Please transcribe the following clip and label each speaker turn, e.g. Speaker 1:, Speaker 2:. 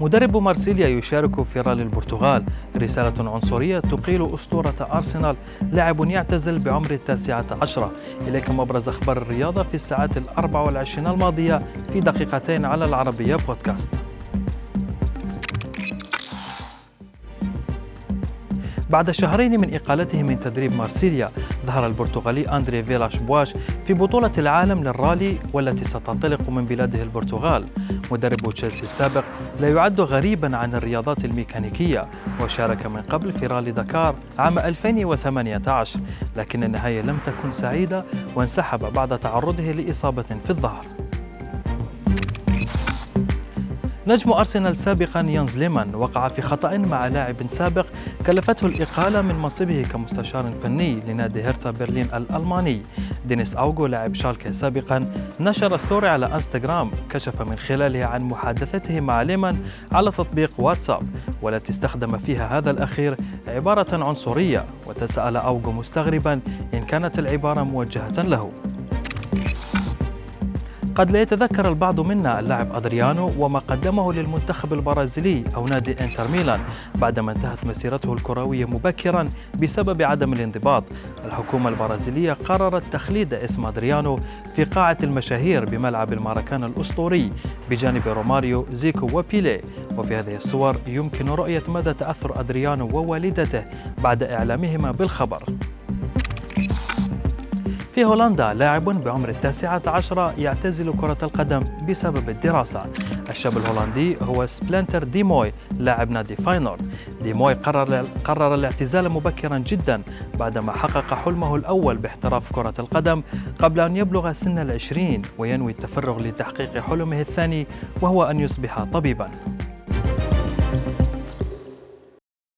Speaker 1: مدرب مارسيليا يشارك في رالي البرتغال. رسالة عنصرية تقيل أسطورة أرسنال. لاعب يعتزل بعمر التاسعة عشرة. إليكم أبرز أخبار الرياضة في الساعات الأربع والعشرين الماضية في دقيقتين على العربية بودكاست. بعد شهرين من إقالته من تدريب مارسيليا ظهر البرتغالي أندري فيلاش بواش في بطولة العالم للرالي والتي ستنطلق من بلاده البرتغال. مدرب تشيلسي السابق لا يعد غريبا عن الرياضات الميكانيكية وشارك من قبل في رالي دكار عام 2018 لكن النهاية لم تكن سعيدة وانسحب بعد تعرضه لإصابة في الظهر. نجم أرسنال سابقا يانز ليمان وقع في خطأ مع لاعب سابق كلفته الإقالة من منصبه كمستشار فني لنادي هيرتا برلين الألماني. دينيس أوغو لاعب شالكي سابقا نشر story على إنستغرام كشف من خلالها عن محادثته مع ليمان على تطبيق واتساب والتي استخدم فيها هذا الأخير عبارة عنصرية وتساءل أوغو مستغربا إن كانت العبارة موجهة له. قد لا يتذكر البعض منا اللاعب أدريانو وما قدمه للمنتخب البرازيلي أو نادي إنتر ميلان بعدما انتهت مسيرته الكروية مبكرا بسبب عدم الانضباط. الحكومة البرازيلية قررت تخليد اسم أدريانو في قاعة المشاهير بملعب الماراكان الأسطوري بجانب روماريو زيكو وبيلي. وفي هذه الصور يمكن رؤية مدى تأثر أدريانو ووالدته بعد إعلامهما بالخبر. في هولندا لاعب بعمر التاسعة عشرة يعتزل كرة القدم بسبب الدراسة. الشاب الهولندي هو سبلانتر ديموي لاعب نادي فاينورد. ديموي قرر, قرر الاعتزال مبكرا جدا بعدما حقق حلمه الأول باحتراف كرة القدم قبل أن يبلغ سن العشرين وينوي التفرغ لتحقيق حلمه الثاني وهو أن يصبح طبيبا.